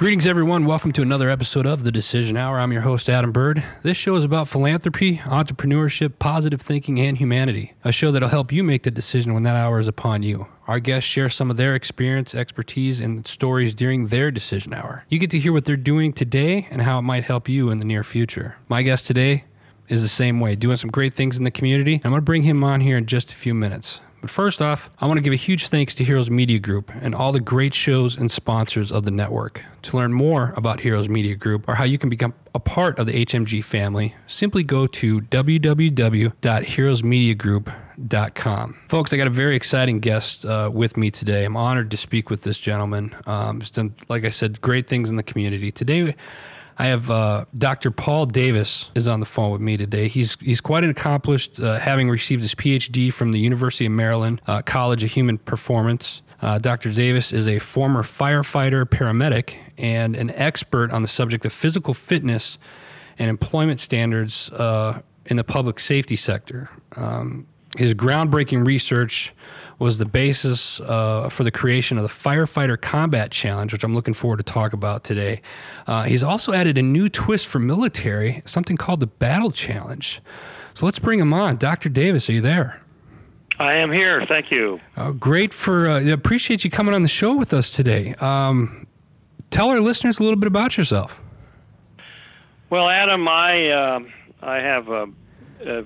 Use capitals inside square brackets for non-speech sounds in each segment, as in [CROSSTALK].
Greetings, everyone. Welcome to another episode of The Decision Hour. I'm your host, Adam Bird. This show is about philanthropy, entrepreneurship, positive thinking, and humanity. A show that'll help you make the decision when that hour is upon you. Our guests share some of their experience, expertise, and stories during their decision hour. You get to hear what they're doing today and how it might help you in the near future. My guest today is the same way, doing some great things in the community. I'm going to bring him on here in just a few minutes. But first off, I want to give a huge thanks to Heroes Media Group and all the great shows and sponsors of the network. To learn more about Heroes Media Group or how you can become a part of the HMG family, simply go to www.heroesmediagroup.com. Folks, I got a very exciting guest uh, with me today. I'm honored to speak with this gentleman. Um, he's done, like I said, great things in the community. Today, I have uh, Dr. Paul Davis is on the phone with me today. He's he's quite an accomplished, uh, having received his PhD from the University of Maryland uh, College of Human Performance. Uh, Dr. Davis is a former firefighter, paramedic, and an expert on the subject of physical fitness and employment standards uh, in the public safety sector. Um, his groundbreaking research was the basis uh, for the creation of the Firefighter Combat Challenge, which I'm looking forward to talk about today. Uh, he's also added a new twist for military, something called the Battle Challenge. So let's bring him on. Dr. Davis, are you there? I am here. Thank you. Uh, great for uh, appreciate you coming on the show with us today. Um, tell our listeners a little bit about yourself. Well, Adam, I uh, I have a, a,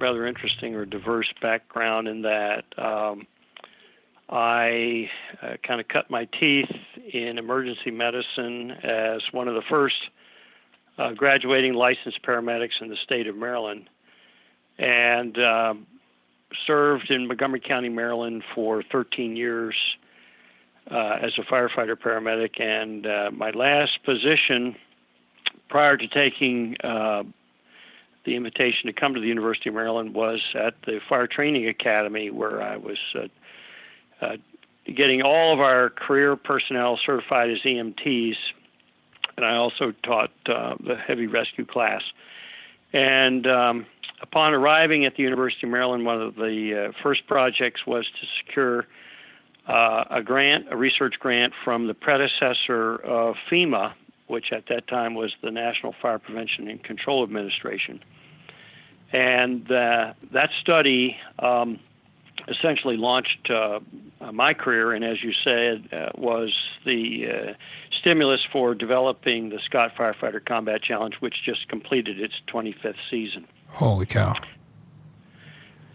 rather interesting or diverse background in that um, I uh, kind of cut my teeth in emergency medicine as one of the first uh, graduating licensed paramedics in the state of Maryland, and uh, served in Montgomery County, Maryland for 13 years uh, as a firefighter paramedic. And uh, my last position prior to taking uh, the invitation to come to the University of Maryland was at the Fire Training Academy, where I was uh, getting all of our career personnel certified as EMTs, and I also taught uh, the heavy rescue class. And um, upon arriving at the University of Maryland, one of the uh, first projects was to secure uh, a grant, a research grant from the predecessor of FEMA, which at that time was the National Fire Prevention and Control Administration. And uh, that study um, essentially launched uh, my career, and as you said, uh, was the uh, stimulus for developing the Scott Firefighter Combat Challenge, which just completed its 25th season. Holy cow!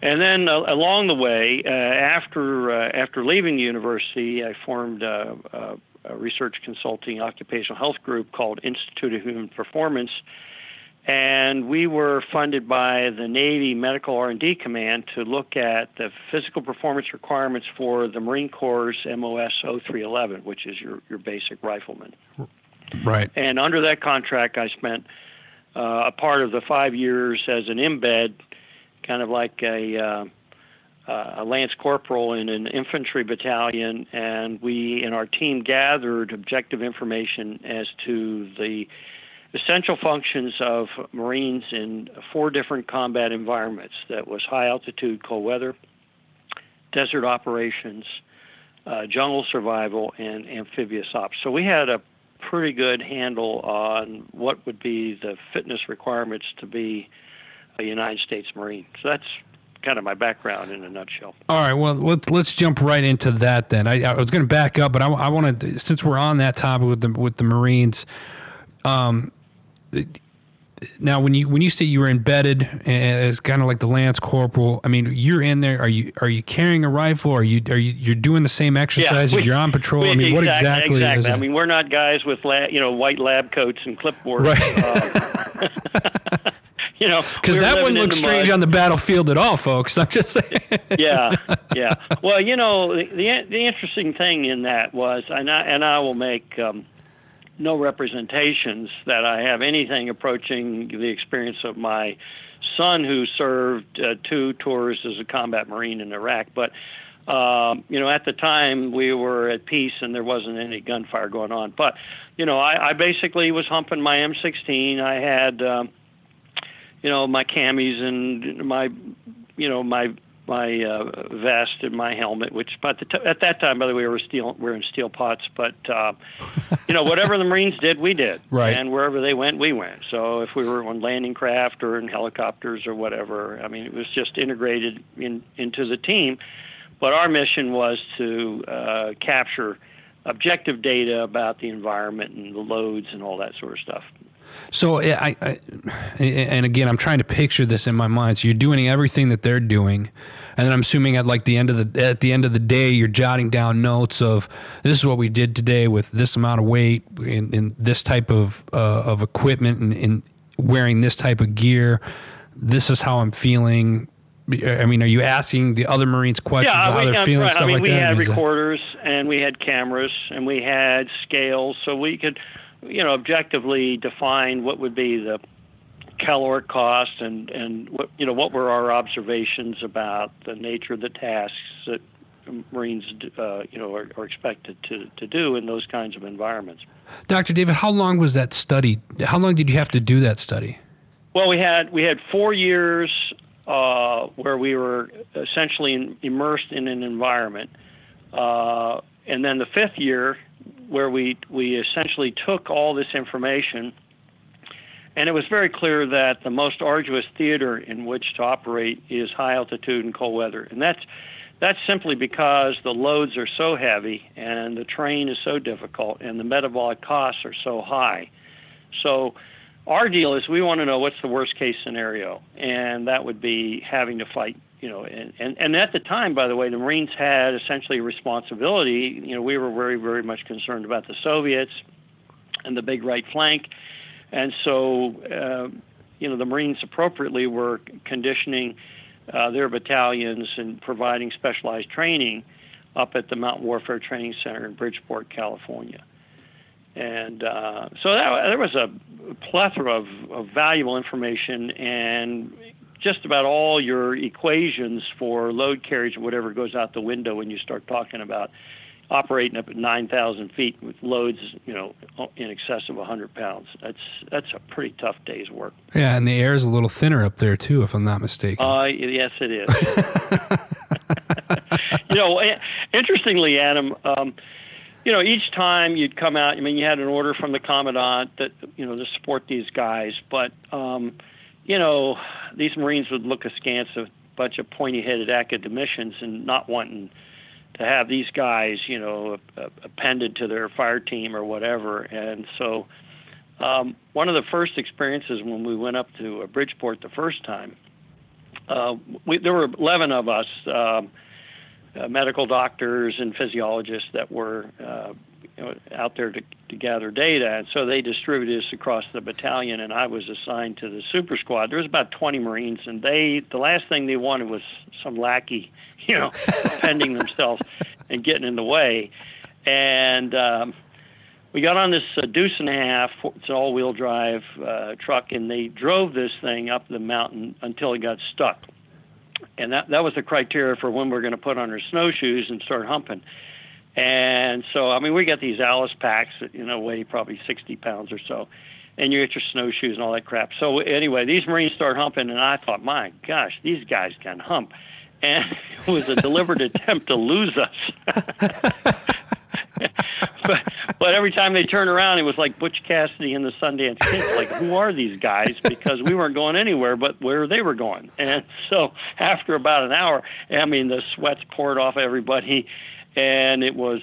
And then uh, along the way, uh, after uh, after leaving the university, I formed a, a, a research consulting occupational health group called Institute of Human Performance and we were funded by the Navy Medical R&D Command to look at the physical performance requirements for the Marine Corps MOS 0311, which is your, your basic rifleman. Right. And under that contract, I spent uh, a part of the five years as an embed, kind of like a, uh, uh, a lance corporal in an infantry battalion, and we and our team gathered objective information as to the essential functions of Marines in four different combat environments that was high altitude, cold weather, desert operations, uh, jungle survival, and amphibious ops. So we had a pretty good handle on what would be the fitness requirements to be a United States Marine. So that's kind of my background in a nutshell. All right, well let's let's jump right into that then. I, I was going to back up, but I, I want to since we're on that topic with the with the Marines. Um, now when you when you say you were embedded as kind of like the lance corporal i mean you're in there are you are you carrying a rifle are you are you you're doing the same exercises yeah, we, you're on patrol we, i mean exactly, what exactly, exactly. is it? i mean we're not guys with lab, you know white lab coats and clipboards right. um, [LAUGHS] you know because that wouldn't look strange mud. on the battlefield at all folks i'm just saying [LAUGHS] yeah yeah well you know the, the the interesting thing in that was and i and i will make um no representations that I have anything approaching the experience of my son, who served uh, two tours as a combat marine in Iraq. But um, you know, at the time we were at peace and there wasn't any gunfire going on. But you know, I, I basically was humping my M16. I had, um, you know, my camis and my, you know, my my uh, vest and my helmet, which at, the t- at that time, by the way, we were steel we were in steel pots. But uh, [LAUGHS] you know, whatever the Marines did, we did, right. and wherever they went, we went. So if we were on landing craft or in helicopters or whatever, I mean, it was just integrated in into the team. But our mission was to uh, capture objective data about the environment and the loads and all that sort of stuff. So I, I, and again, I'm trying to picture this in my mind. So you're doing everything that they're doing, and then I'm assuming at like the end of the at the end of the day, you're jotting down notes of this is what we did today with this amount of weight in, in this type of uh, of equipment and in wearing this type of gear. This is how I'm feeling. I mean, are you asking the other Marines questions yeah, how they're feeling, right. stuff I mean, like we that? had recorders and we had cameras and we had scales, so we could, you know, objectively define what would be the caloric cost and and what you know what were our observations about the nature of the tasks that Marines, uh, you know, are, are, expected to, to do in those kinds of environments. Dr. David, how long was that study? How long did you have to do that study? Well, we had we had four years uh, where we were essentially in, immersed in an environment. Uh, and then the fifth year, where we, we essentially took all this information, and it was very clear that the most arduous theater in which to operate is high altitude and cold weather. And that's, that's simply because the loads are so heavy and the terrain is so difficult and the metabolic costs are so high. So our deal is we want to know what's the worst case scenario, and that would be having to fight. You know, and, and, and at the time, by the way, the Marines had essentially a responsibility. You know, we were very, very much concerned about the Soviets and the big right flank, and so uh, you know the Marines appropriately were conditioning uh, their battalions and providing specialized training up at the Mountain Warfare Training Center in Bridgeport, California. And uh, so that, there was a plethora of, of valuable information, and just about all your equations for load carriage or whatever goes out the window when you start talking about operating up at 9,000 feet with loads, you know, in excess of 100 pounds. That's that's a pretty tough day's work. Yeah, and the air is a little thinner up there too, if I'm not mistaken. Uh, yes, it is. [LAUGHS] you know, interestingly, Adam. Um, you know, each time you'd come out, I mean, you had an order from the commandant that you know to support these guys, but um, you know, these Marines would look askance at a bunch of pointy-headed academicians and not wanting to have these guys, you know, appended to their fire team or whatever. And so, um, one of the first experiences when we went up to Bridgeport the first time, uh, we, there were 11 of us. Um, uh, medical doctors and physiologists that were uh, you know, out there to, to gather data. And so they distributed us across the battalion, and I was assigned to the super squad. There was about 20 Marines, and they the last thing they wanted was some lackey, [LAUGHS] you know, pending themselves [LAUGHS] and getting in the way. And um, we got on this uh, deuce and a half, it's an all-wheel drive uh, truck, and they drove this thing up the mountain until it got stuck and that that was the criteria for when we are going to put on our snowshoes and start humping. And so, I mean, we got these ALICE packs that you know weigh probably 60 pounds or so, and you get your snowshoes and all that crap. So anyway, these Marines start humping, and I thought, my gosh, these guys can hump, and [LAUGHS] it was a deliberate attempt to lose us. [LAUGHS] but, but every time they turned around, it was like Butch Cassidy and the Sundance Kid. Like, who are these guys? Because we weren't going anywhere but where they were going. And so after about an hour, I mean, the sweats poured off everybody, and it was,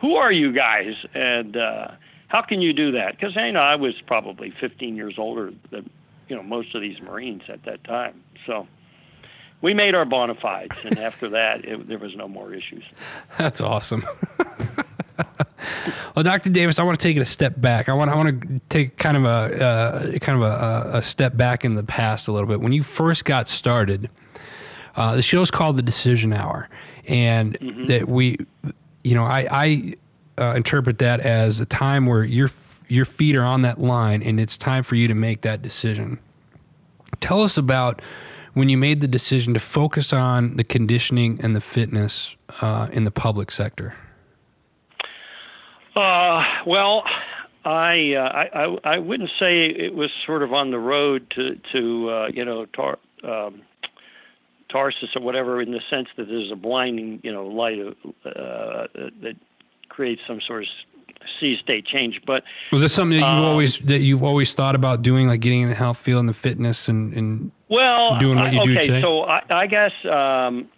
who are you guys? And uh, how can you do that? Because you know, I was probably 15 years older than you know most of these Marines at that time. So we made our bona fides, and [LAUGHS] after that, it, there was no more issues. That's awesome. [LAUGHS] well, Dr. Davis, I want to take it a step back. I want I want to take kind of a uh, kind of a, a, step back in the past a little bit. When you first got started, uh, the show's called the Decision Hour, and mm-hmm. that we, you know, I, I uh, interpret that as a time where your your feet are on that line, and it's time for you to make that decision. Tell us about when you made the decision to focus on the conditioning and the fitness uh, in the public sector. Uh, well, I, uh, I, I wouldn't say it was sort of on the road to to uh, you know tar, um, Tarsus or whatever, in the sense that there's a blinding, you know, light uh, that creates some sort of sea state change. But was this something that you've um, always that you've always thought about doing, like getting in the health field and the fitness and, and well, doing what I- you do okay, today? so I, I guess um,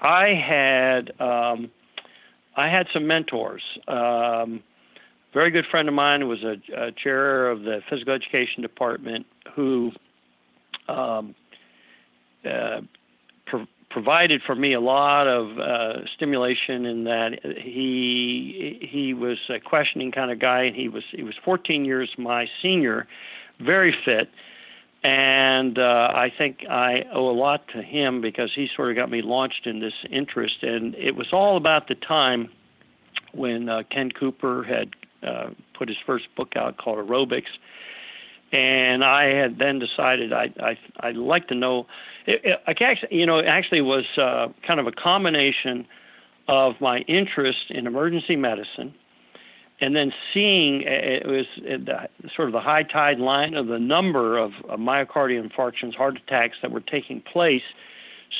I had um, I had some mentors. Um, very good friend of mine was a, a chair of the physical education department who um, uh, pro- provided for me a lot of uh, stimulation in that he he was a questioning kind of guy and he was he was 14 years my senior very fit. And uh, I think I owe a lot to him because he sort of got me launched in this interest. And it was all about the time when uh, Ken Cooper had uh, put his first book out called Aerobics and I had then decided I I I'd like to know. It, it, I actually, you know, it actually was uh, kind of a combination of my interest in emergency medicine, and then seeing it was the, sort of the high tide line of the number of, of myocardial infarctions, heart attacks that were taking place.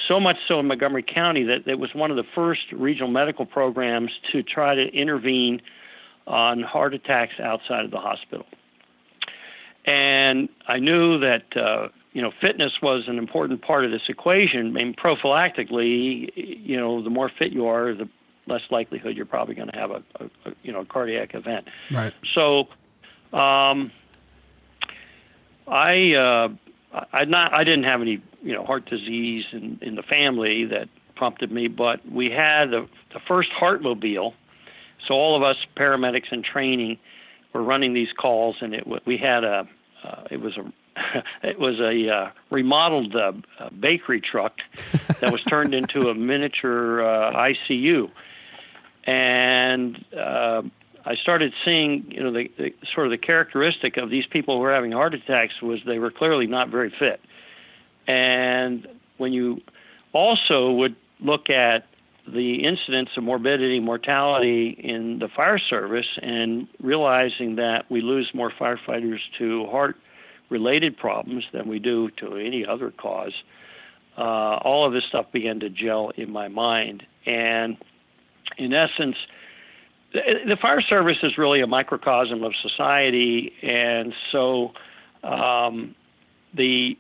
So much so in Montgomery County that it was one of the first regional medical programs to try to intervene on heart attacks outside of the hospital and I knew that uh, you know fitness was an important part of this equation. I mean, prophylactically, you know, the more fit you are, the less likelihood you're probably going to have a, a, a you know a cardiac event. right. So, um, I uh, I not I didn't have any you know heart disease in in the family that prompted me, but we had the the first Heartmobile. So all of us paramedics in training were running these calls, and it we had a uh, it was a [LAUGHS] it was a uh, remodeled uh, bakery truck that was turned into a miniature uh, ICU, and uh, I started seeing you know the, the sort of the characteristic of these people who were having heart attacks was they were clearly not very fit, and when you also would look at the incidence of morbidity mortality in the fire service and realizing that we lose more firefighters to heart related problems than we do to any other cause uh, all of this stuff began to gel in my mind. And in essence the, fire service is really a microcosm of society. And so um, the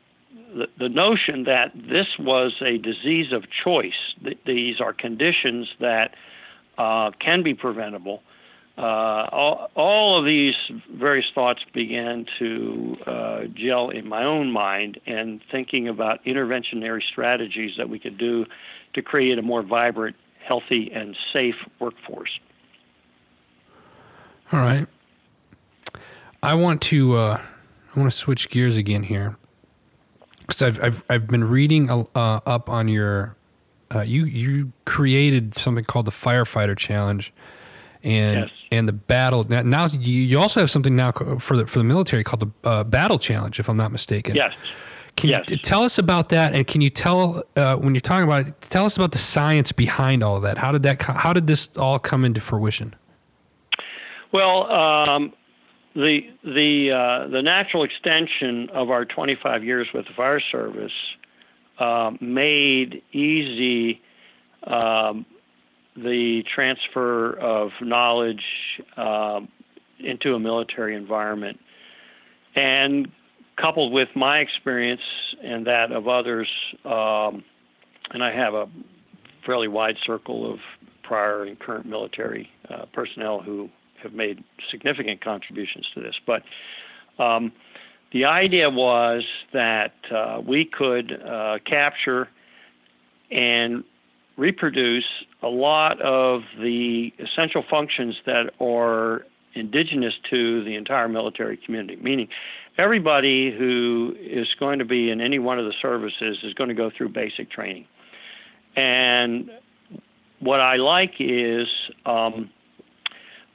the, the notion that this was a disease of choice, th- these are conditions that uh, can be preventable. Uh, all, all of these various thoughts began to uh, gel in my own mind and thinking about interventionary strategies that we could do to create a more vibrant, healthy, and safe workforce. All right. I want to uh, I want to switch gears again here because I've, I've I've been reading uh, up on your uh, you you created something called the firefighter challenge and Yes. and the battle now, now you, also have something now for the for the military called the uh, battle challenge if I'm not mistaken. Yes. Can Yes. you tell us about that and can you tell uh, when you're talking about it tell us about the science behind all of that how did that how did this all come into fruition? Well, um, the the uh, the natural extension of our 25 years with the fire service uh, made easy um, the transfer of knowledge um, into a military environment, and coupled with my experience and that of others, um, and I have a fairly wide circle of prior and current military uh, personnel who have made significant contributions to this. But um, the idea was that uh, we could uh, capture and reproduce a lot of the essential functions that are indigenous to the entire military community, meaning everybody who is going to be in any one of the services is going to go through basic training. And what I like is um,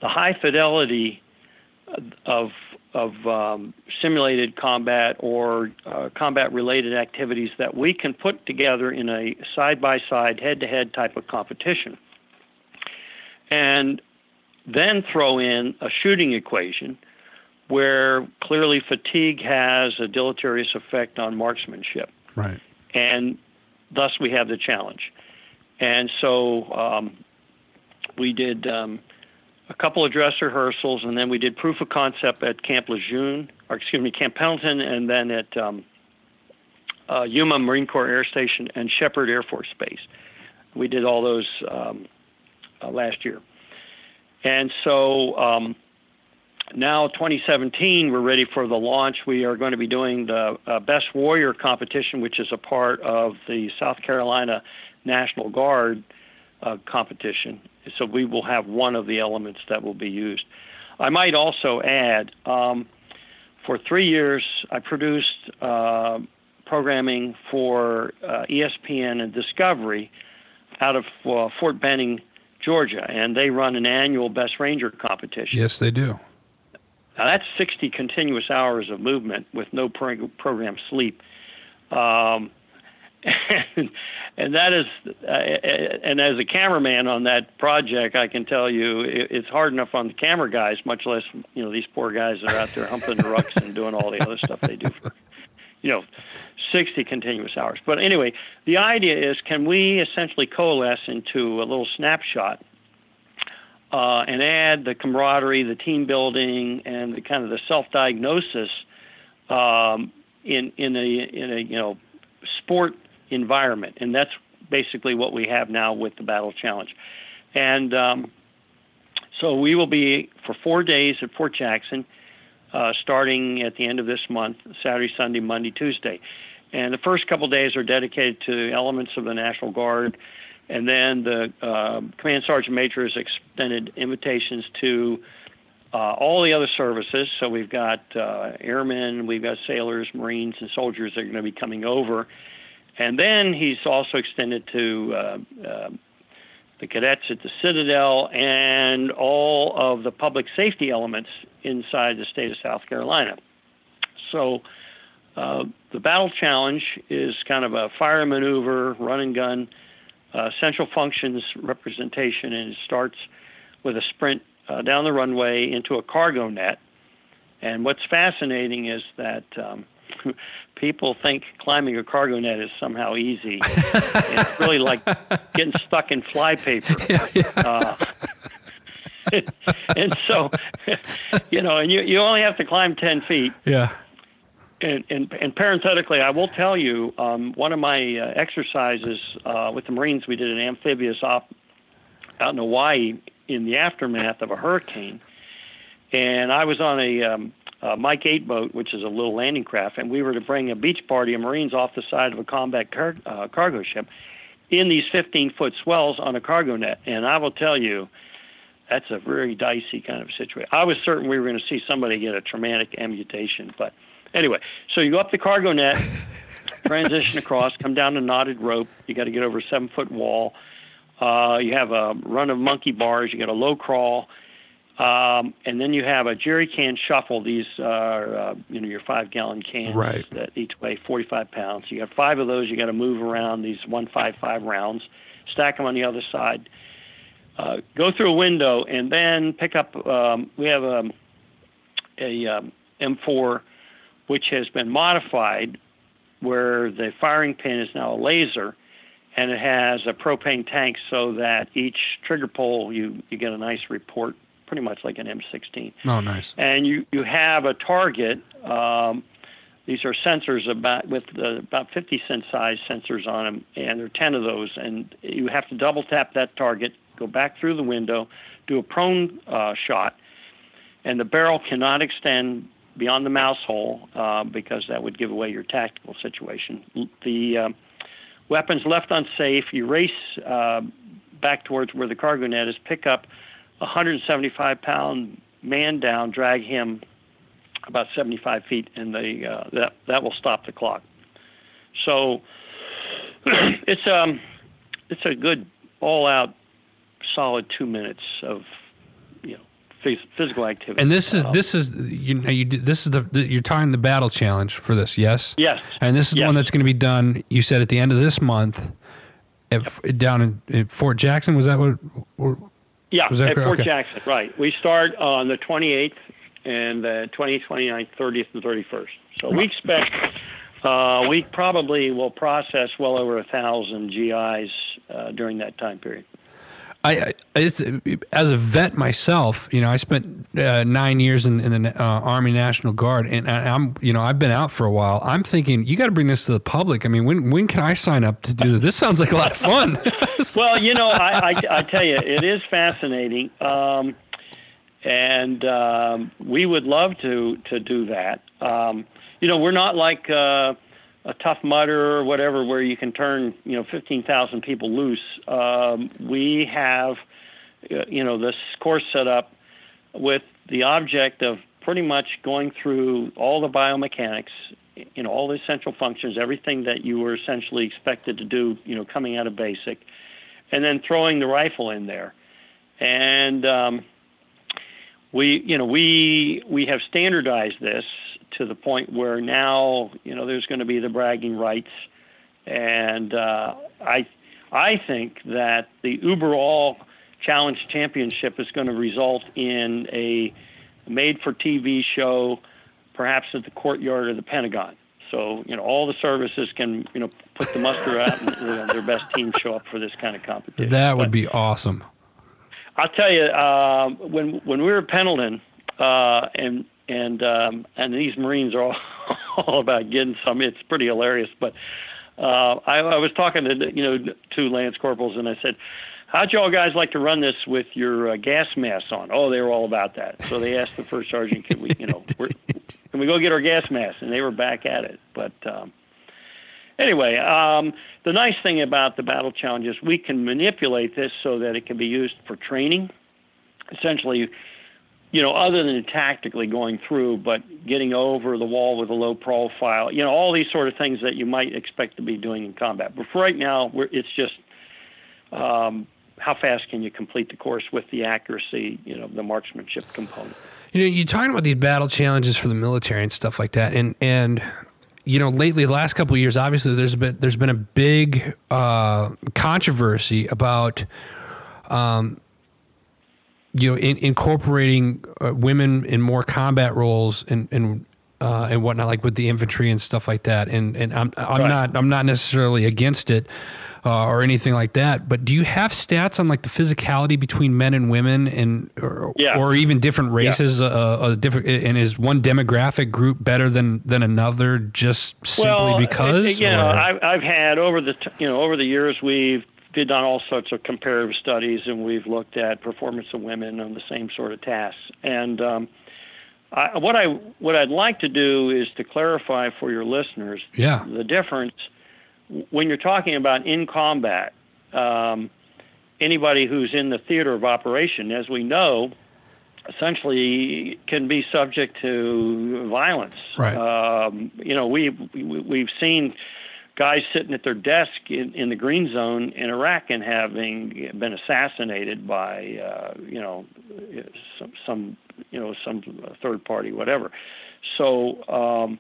the high fidelity of of um, simulated combat or uh, combat related activities that we can put together in a side by side, head to head type of competition. And then throw in a shooting equation where clearly fatigue has a deleterious effect on marksmanship. Right. And thus, we have the challenge. And so um, we did um, a couple of dress rehearsals, and then we did proof of concept at Camp Lejeune, or excuse me, Camp Pendleton, and then at um, uh, Yuma Marine Corps Air Station and Sheppard Air Force Base. We did all those um, uh, last year. And so um, now, 2017, we're ready for the launch. We are going to be doing the uh, Best Warrior competition, which is a part of the South Carolina National Guard uh, competition. So we will have one of the elements that will be used. I might also add, um, for three years, I produced uh, programming for uh, ESPN and Discovery out of uh, Fort Benning, Georgia, and they run an annual Best Ranger competition. Yes, they do. Now that's 60 continuous hours of movement with no program sleep. Um, and, and that is, uh, and as a cameraman on that project, I can tell you it, it's hard enough on the camera guys, much less you know these poor guys that are out there humping the rucks and doing all the other stuff they do for, you know, 60 continuous hours. But anyway, the idea is, can we essentially coalesce into a little snapshot uh, and add the camaraderie, the team building, and the kind of the self-diagnosis um, in in a in a you know sport environment, and that's basically what we have now with the Battle Challenge. And um, so we will be for four days at Fort Jackson, uh, starting at the end of this month, Saturday, Sunday, Monday, Tuesday. And the first couple days are dedicated to elements of the National Guard. And then the uh, Command Sergeant Major has extended invitations to uh, all the other services. So we've got uh, airmen, we've got sailors, Marines, and soldiers that are going to be coming over. And then he's also extended to uh, uh, the cadets at the Citadel and all of the public safety elements inside the state of South Carolina. So uh, the battle challenge is kind of a fire maneuver, run and gun, uh, central functions representation, and it starts with a sprint uh, down the runway into a cargo net. And what's fascinating is that um, [LAUGHS] people think climbing a cargo net is somehow easy. [LAUGHS] it's really like getting stuck in flypaper. [LAUGHS] Yeah, yeah. Uh, and so, you know, and you, you only have to climb 10 feet. Yeah. And, and, and parenthetically, I will tell you, um, one of my uh, exercises uh, with the Marines, we did an amphibious op out in Hawaii in the aftermath of a hurricane. And I was on a um, uh, Mike 8 boat, which is a little landing craft, and we were to bring a beach party of Marines off the side of a combat car- uh, cargo ship in these 15 foot swells on a cargo net. And I will tell you, that's a very dicey kind of situation. I was certain we were going to see somebody get a traumatic amputation, but anyway, so you go up the cargo net, [LAUGHS] transition across, come down a knotted rope. You got to get over a seven foot wall. Uh, you have a run of monkey bars. You got a low crawl um, and then you have a jerry can shuffle. These are, uh, you know, your five gallon cans right. that each weigh 45 pounds. You got five of those. You got to move around these 155 rounds, stack them on the other side, uh, go through a window, and then pick up. Um, we have um, a um, M4, which has been modified, where the firing pin is now a laser, and it has a propane tank, so that each trigger pull you you get a nice report pretty much like an M16. Oh, nice. And you, you have a target. Um, these are sensors about with uh, about 50 cent size sensors on them, and there are 10 of those. And you have to double tap that target, go back through the window, do a prone uh, shot, and the barrel cannot extend beyond the mouse hole uh, because that would give away your tactical situation. The uh, weapons left unsafe. You race uh, back towards where the cargo net is, pick up 175 pound man down, drag him about 75 feet, and the uh, that that will stop the clock. So [CLEARS THROAT] it's um it's a good all out solid two minutes of you know physical activity. And this is um, this is you know you this is the, the, you're talking the battle challenge for this, yes? Yes. And this is yes. the one that's going to be done. You said at the end of this month, at, yep. down in, in, Fort Jackson. Was that what? Or, yeah, at Fort okay. Jackson, right. We start on the 28th and the 20th, 29th, 30th, and 31st. So we expect Uh, we probably will process well over a thousand GIs uh, during that time period. I, it's, as a vet myself, you know, I spent uh, nine years in, in the uh, Army National Guard, and I'm, you know, I've been out for a while. I'm thinking you got to bring this to the public. I mean, when when can I sign up to do this? This sounds like a lot of fun. [LAUGHS] well, you know, I, I, I, tell you, it is fascinating, um, and um, we would love to to do that. Um, you know, we're not like. Uh, a Tough Mudder or whatever, where you can turn you know 15,000 people loose. Um, we have uh, you know this course set up with the object of pretty much going through all the biomechanics, you know, all the essential functions, everything that you were essentially expected to do, you know, coming out of basic, and then throwing the rifle in there. And um, we, you know, we we have standardized this to the point where now you know there's going to be the bragging rights, and uh, I I think that the Uberall Challenge Championship is going to result in a made-for-TV show, perhaps at the courtyard of the Pentagon. So you know all the services can you know put the muster out and you know, their best team show up for this kind of competition. That would but, be awesome. I'll tell you, uh, when when we were at Pendleton, uh, and and um, and these Marines are all, [LAUGHS] all about getting some. It's pretty hilarious. But uh, I, I was talking to you know two lance corporals, and I said, "How'd y'all guys like to run this with your uh, gas masks on?" Oh, they were all about that. So they asked the first sergeant, "Can we, you know, [LAUGHS] can we go get our gas masks?" And they were back at it. But um, anyway, um, the nice thing about the battle challenge is we can manipulate this so that it can be used for training. Essentially, you know, other than tactically going through, but getting over the wall with a low profile, you know, all these sort of things that you might expect to be doing in combat. But for right now, it's just um, how fast can you complete the course with the accuracy, you know, the marksmanship component. You know, you're talking about these battle challenges for the military and stuff like that, and and you know, lately, the last couple of years, obviously, there's been there's been a big uh, controversy about. Um, you know, in, incorporating uh, women in more combat roles and and uh, and whatnot, like with the infantry and stuff like that. And and I'm I'm right. not I'm not necessarily against it. Uh, or anything like that. But do you have stats on like the physicality between men and women, and or, yeah. or even different races? Yeah. Uh, different, and is one demographic group better than than another just simply well, because? Yeah, I've, I've had over the t- you know over the years we've we've done all sorts of comparative studies, and we've looked at performance of women on the same sort of tasks. And um, I, what I what I'd like to do is to clarify for your listeners yeah. the difference when you're talking about in combat. Um, anybody who's in the theater of operation, as we know, essentially can be subject to violence. Right. Um, you know, we, we we've seen guys sitting at their desk in, in the green zone in Iraq and having been assassinated by uh, you know some, some you know some third party whatever. So um,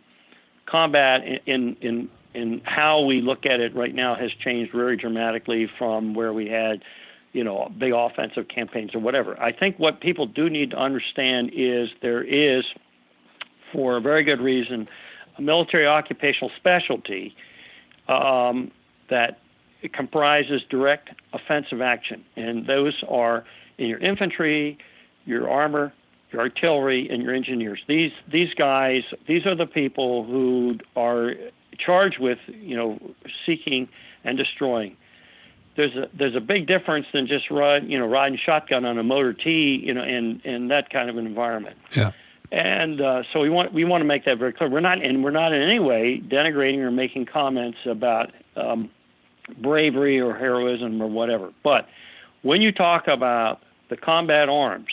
combat in in in how we look at it right now has changed very dramatically from where we had you know big offensive campaigns or whatever. I think what people do need to understand is there is for a very good reason a military occupational specialty um, that comprises direct offensive action, and those are in your infantry, your armor, your artillery, and your engineers. These these guys, these are the people who are charged with you know seeking and destroying. There's a there's a big difference than just ride you know riding shotgun on a motor T you know in in that kind of an environment. Yeah. And uh, so we want we want to make that very clear. We're not and we're not in any way denigrating or making comments about um, bravery or heroism or whatever. But when you talk about the combat arms,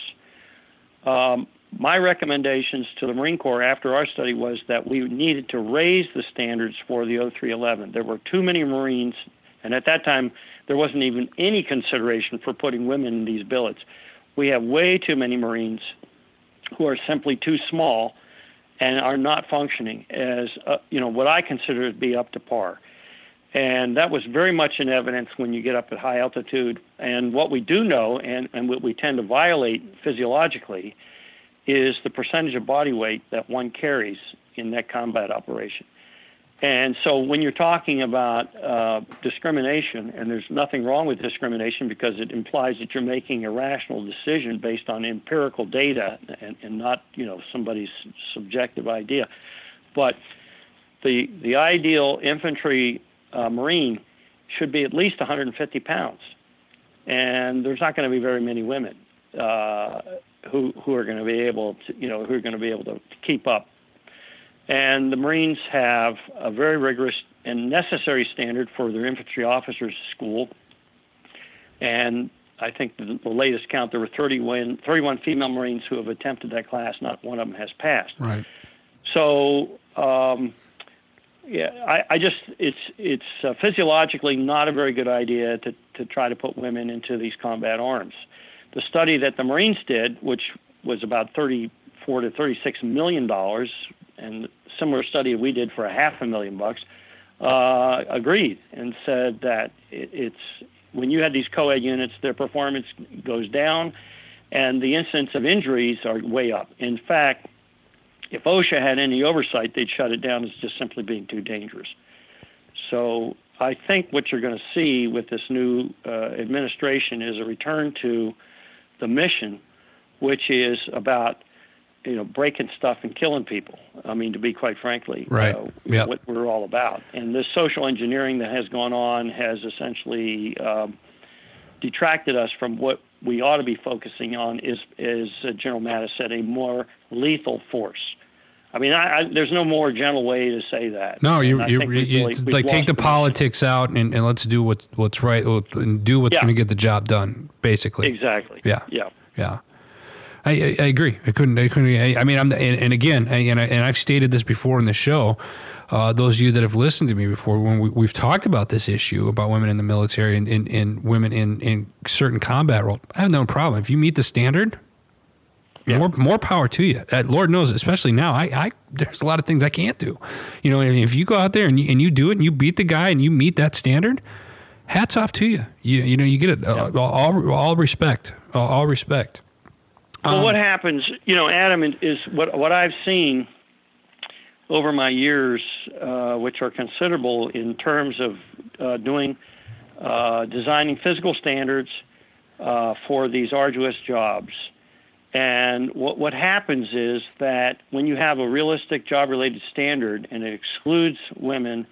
um, my recommendations to the Marine Corps after our study was that we needed to raise the standards for the 0311. There were too many Marines, and at that time there wasn't even any consideration for putting women in these billets. We have way too many Marines who are simply too small and are not functioning as uh, you know what I consider to be up to par. And that was very much in evidence when you get up at high altitude. And what we do know, and, and what we tend to violate physiologically, is the percentage of body weight that one carries in that combat operation. And so when you're talking about uh, discrimination, and there's nothing wrong with discrimination because it implies that you're making a rational decision based on empirical data and, and not, you know, somebody's subjective idea. But the the ideal infantry uh, marine should be at least 150 pounds, and there's not going to be very many women uh, who who are going to be able to, you know, who are going to be able to keep up and the Marines have a very rigorous and necessary standard for their infantry officers school. And I think the, the latest count, there were 31, 31 female Marines who have attempted that class. Not one of them has passed. Right. So, um, yeah, I, I, just it's it's uh, physiologically not a very good idea to to try to put women into these combat arms. The study that the Marines did, which was about 34 to 36 million dollars, and similar study we did for a half a million bucks, uh, agreed and said that it, it's when you have these co-ed units, their performance goes down, and the incidence of injuries are way up. In fact, if OSHA had any oversight, they'd shut it down as just simply being too dangerous. So I think what you're going to see with this new uh, administration is a return to the mission, which is about you know, breaking stuff and killing people. I mean, to be quite frankly, right. Uh, yep. what we're all about. And this social engineering that has gone on has essentially um, detracted us from what we ought to be focusing on. Is, as uh, General Mattis said, a more lethal force. I mean, I, I, there's no more gentle way to say that. No, you, you, you really, it's like take the politics out and, and let's do what, what's right and do what's yeah. going to get the job done, basically. Exactly. Yeah. Yeah. Yeah. I, I, agree. I couldn't. I couldn't. I, I mean, I'm. And, and again, and, I, and I've stated this before in the show. Uh, those of you that have listened to me before, when we, have talked about this issue about women in the military and, and, and women in, in certain combat roles, I have no problem. If you meet the standard, yeah. more more power to you. Uh, Lord knows, especially now, I, I there's a lot of things I can't do. You know, if you go out there and you, and you do it and you beat the guy and you meet that standard, hats off to you. You you know you get it. Uh, all all respect. All, all respect. Well, um, what happens, you know, Adam, is what what I've seen over my years, uh, which are considerable in terms of uh, doing uh, designing physical standards uh, for these arduous jobs. And what what happens is that when you have a realistic job-related standard and it excludes women,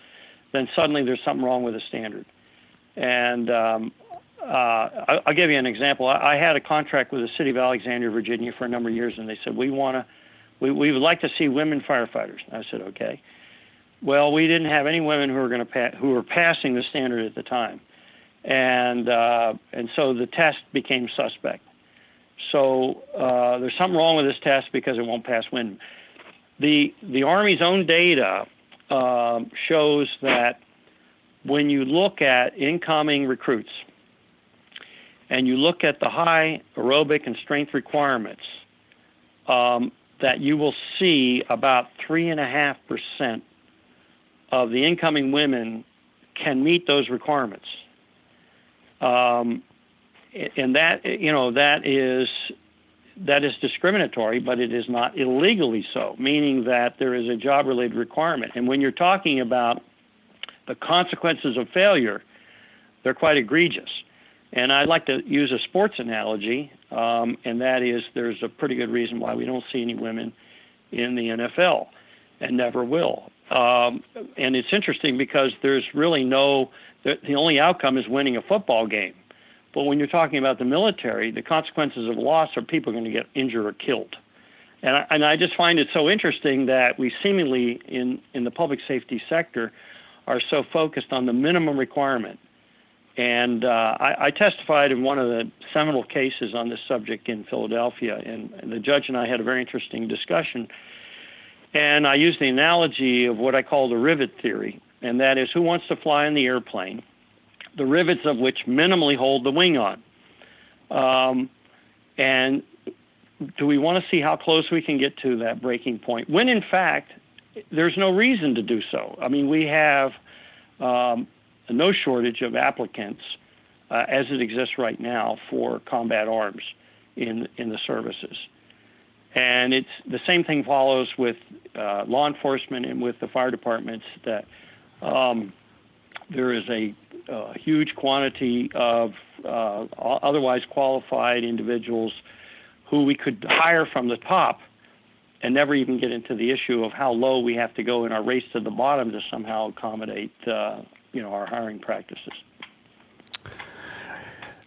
then suddenly there's something wrong with the standard. And um, uh, I'll give you an example. I, had a contract with the city of Alexandria, Virginia, for a number of years, and they said we want to, we, we would like to see women firefighters. I said okay. Well, we didn't have any women who were going to pa- who were passing the standard at the time, and uh, and so the test became suspect. So uh, there's something wrong with this test because it won't pass women. The the Army's own data uh, shows that when you look at incoming recruits and you look at the high aerobic and strength requirements, um, that you will see about three and a half percent of the incoming women can meet those requirements. Um, and that you know that is that is discriminatory, but it is not illegally so, meaning that there is a job-related requirement. And when you're talking about the consequences of failure, they're quite egregious. And I'd like to use a sports analogy, um, and that is there's a pretty good reason why we don't see any women in the NFL and never will. Um, and it's interesting because there's really no, the, only outcome is winning a football game. But when you're talking about the military, the consequences of loss are people are going to get injured or killed. And I, and I just find it so interesting that we seemingly in, in the public safety sector are so focused on the minimum requirement and uh, I, I, testified in one of the seminal cases on this subject in Philadelphia, and, the judge and I had a very interesting discussion. And I used the analogy of what I call the rivet theory, and that is who wants to fly in the airplane, the rivets of which minimally hold the wing on. Um, and do we want to see how close we can get to that breaking point? When in fact, there's no reason to do so. I mean, we have um, no shortage of applicants uh, as it exists right now for combat arms in in the services. And it's the same thing follows with uh, law enforcement and with the fire departments that um, there is a, a, huge quantity of uh, otherwise qualified individuals who we could hire from the top and never even get into the issue of how low we have to go in our race to the bottom to somehow accommodate uh, you know our hiring practices.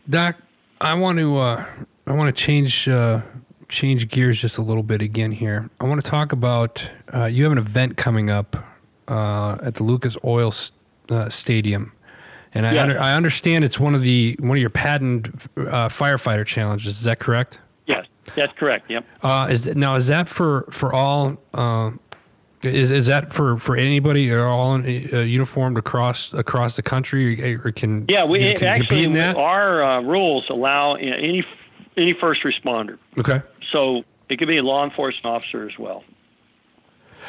Doc, I want to uh, I want to change uh, change gears just a little bit again here. I want to talk about uh, you have an event coming up uh, at the Lucas Oil uh, Stadium, and I under, I understand it's one of the one of your patent uh, firefighter challenges. Is that correct? Yes, that's correct. Yep. is now is that for for all? Is, is that for, for anybody? Or all in, uh, uniformed across across the country? Or, or can yeah we you know, can actually our uh, rules allow any any first responder. Okay. So it could be a law enforcement officer as well.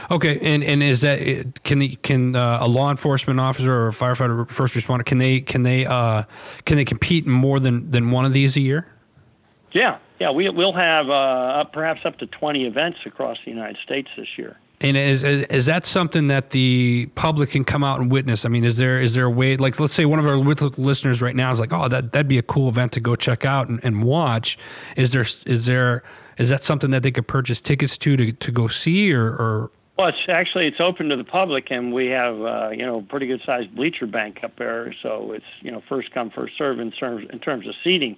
Okay and and is that can the, can uh, a law enforcement officer or a firefighter or first responder can they can they uh, can they compete in more than than one of these a year? Yeah yeah we we'll have uh, perhaps up to 20 events across the United States this year and is is that something that the public can come out and witness? I mean, is there is there a way like let's say one of our listeners right now is like, oh, that that'd be a cool event to go check out and, and watch. Is there is there is that something that they could purchase tickets to to, to go see or, or well, it's actually it's open to the public, and we have uh, you know pretty good sized bleacher bank up there, so it's you know first come first serve in terms in terms of seating.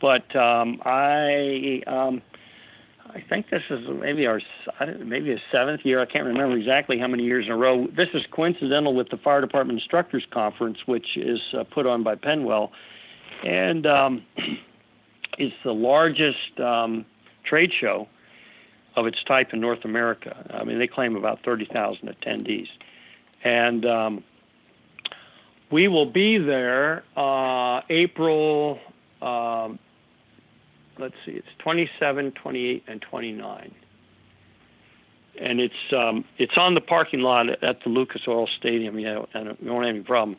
But um, I um, I think this is maybe our maybe a seventh year. I can't remember exactly how many years in a row. This is coincidental with the Fire Department Instructors Conference, which is uh, put on by PennWell, and um, [CLEARS THROAT] it's the largest um, trade show of its type in North America. I mean, they claim about thirty thousand attendees, and um, we will be there uh, April. Um, let's see, it's 27, 28, and 29. And it's um, it's on the parking lot at the Lucas Oil Stadium. You know, and you won't have any problem.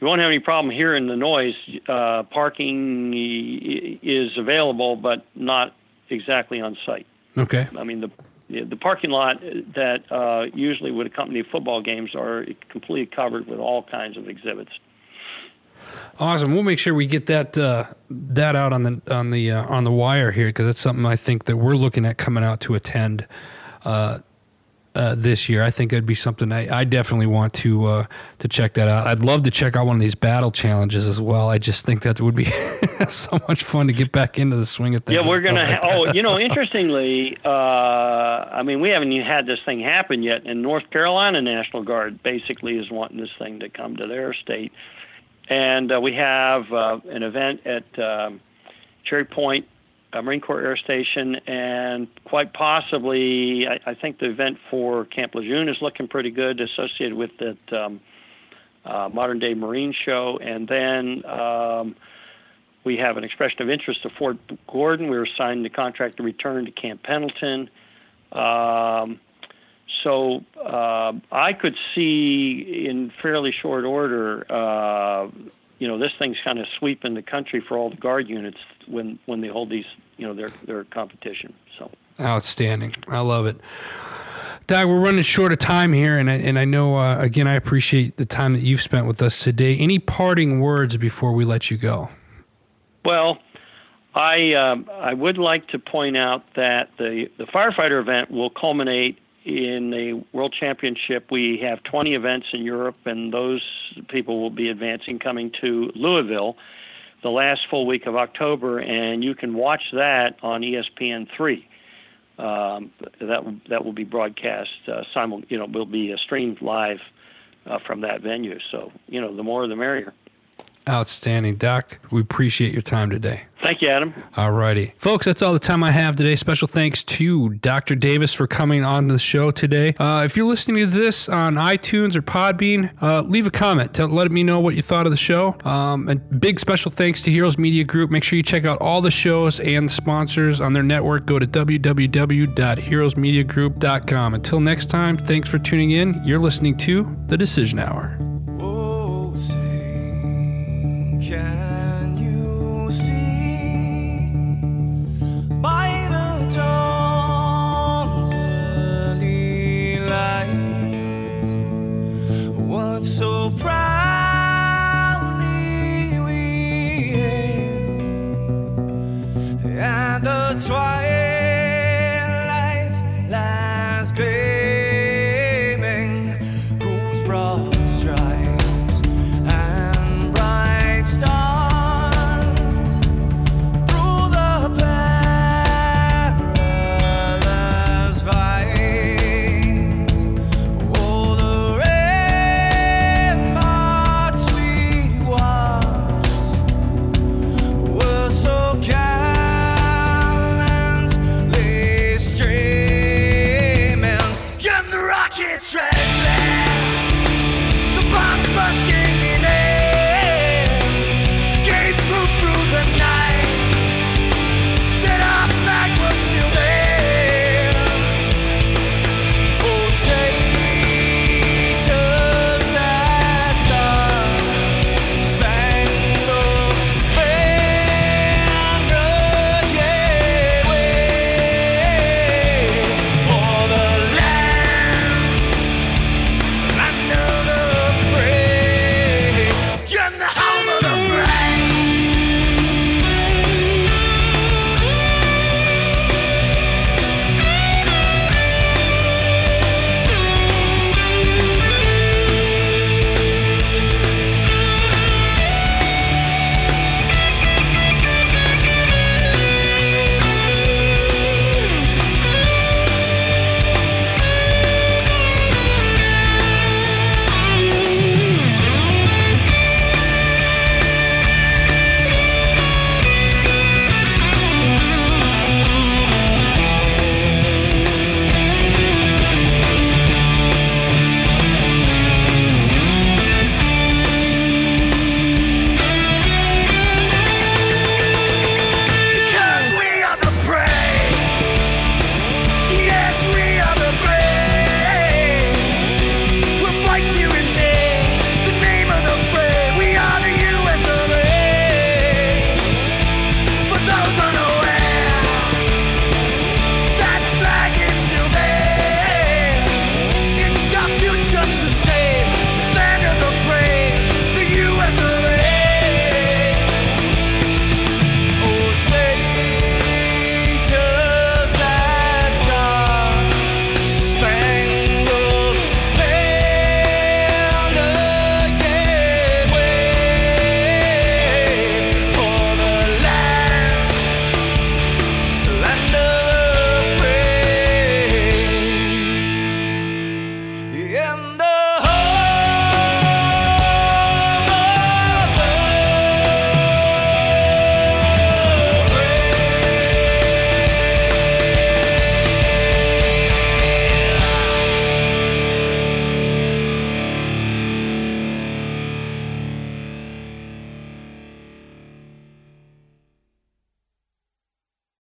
You won't have any problem hearing the noise. Uh, parking is available, but not exactly on site. Okay. I mean the the parking lot that uh, usually would accompany football games are completely covered with all kinds of exhibits. Awesome. We'll make sure we get that uh, that out on the on the uh, on the wire here because that's something I think that we're looking at coming out to attend uh, uh this year. I think it'd be something I, I definitely want to uh, to check that out. I'd love to check out one of these battle challenges as well. I just think that would be [LAUGHS] so much fun to get back into the swing of things. Yeah, we're gonna. Like oh, you know, [LAUGHS] interestingly, uh, I mean, we haven't even had this thing happen yet, and North Carolina National Guard basically is wanting this thing to come to their state and uh, we have uh, an event at um, Cherry Point uh, Marine Corps Air Station, and quite possibly, I, I, think the event for Camp Lejeune is looking pretty good, associated with that um, uh, modern day Marine show. And then um, we have an expression of interest to Fort Gordon. We were signed the contract to return to Camp Pendleton. Um, so uh, I could see in fairly short order, uh, you know, this thing's kind of sweeping the country for all the guard units when when they hold these, you know, their their competition. So outstanding, I love it. Doc, we're running short of time here, and I, and I know uh, again I appreciate the time that you've spent with us today. Any parting words before we let you go? Well, I uh, I would like to point out that the the firefighter event will culminate in the World Championship, we have 20 events in Europe, and those people will be advancing coming to Louisville the last full week of October, and you can watch that on ESPN3. Um, that that will be broadcast uh, simul. You know, will be streamed live uh, from that venue. So you know, the more the merrier. Outstanding, Doc. We appreciate your time today. Thank you, Adam. All righty. Folks, that's all the time I have today. Special thanks to Dr. Davis for coming on the show today. Uh, if you're listening to this on iTunes or Podbean, uh, leave a comment. Tell, let me know what you thought of the show. Um, and big special thanks to Heroes Media Group. Make sure you check out all the shows and the sponsors on their network. Go to www.heroesmediagroup.com. Until next time, thanks for tuning in. You're listening to The Decision Hour can.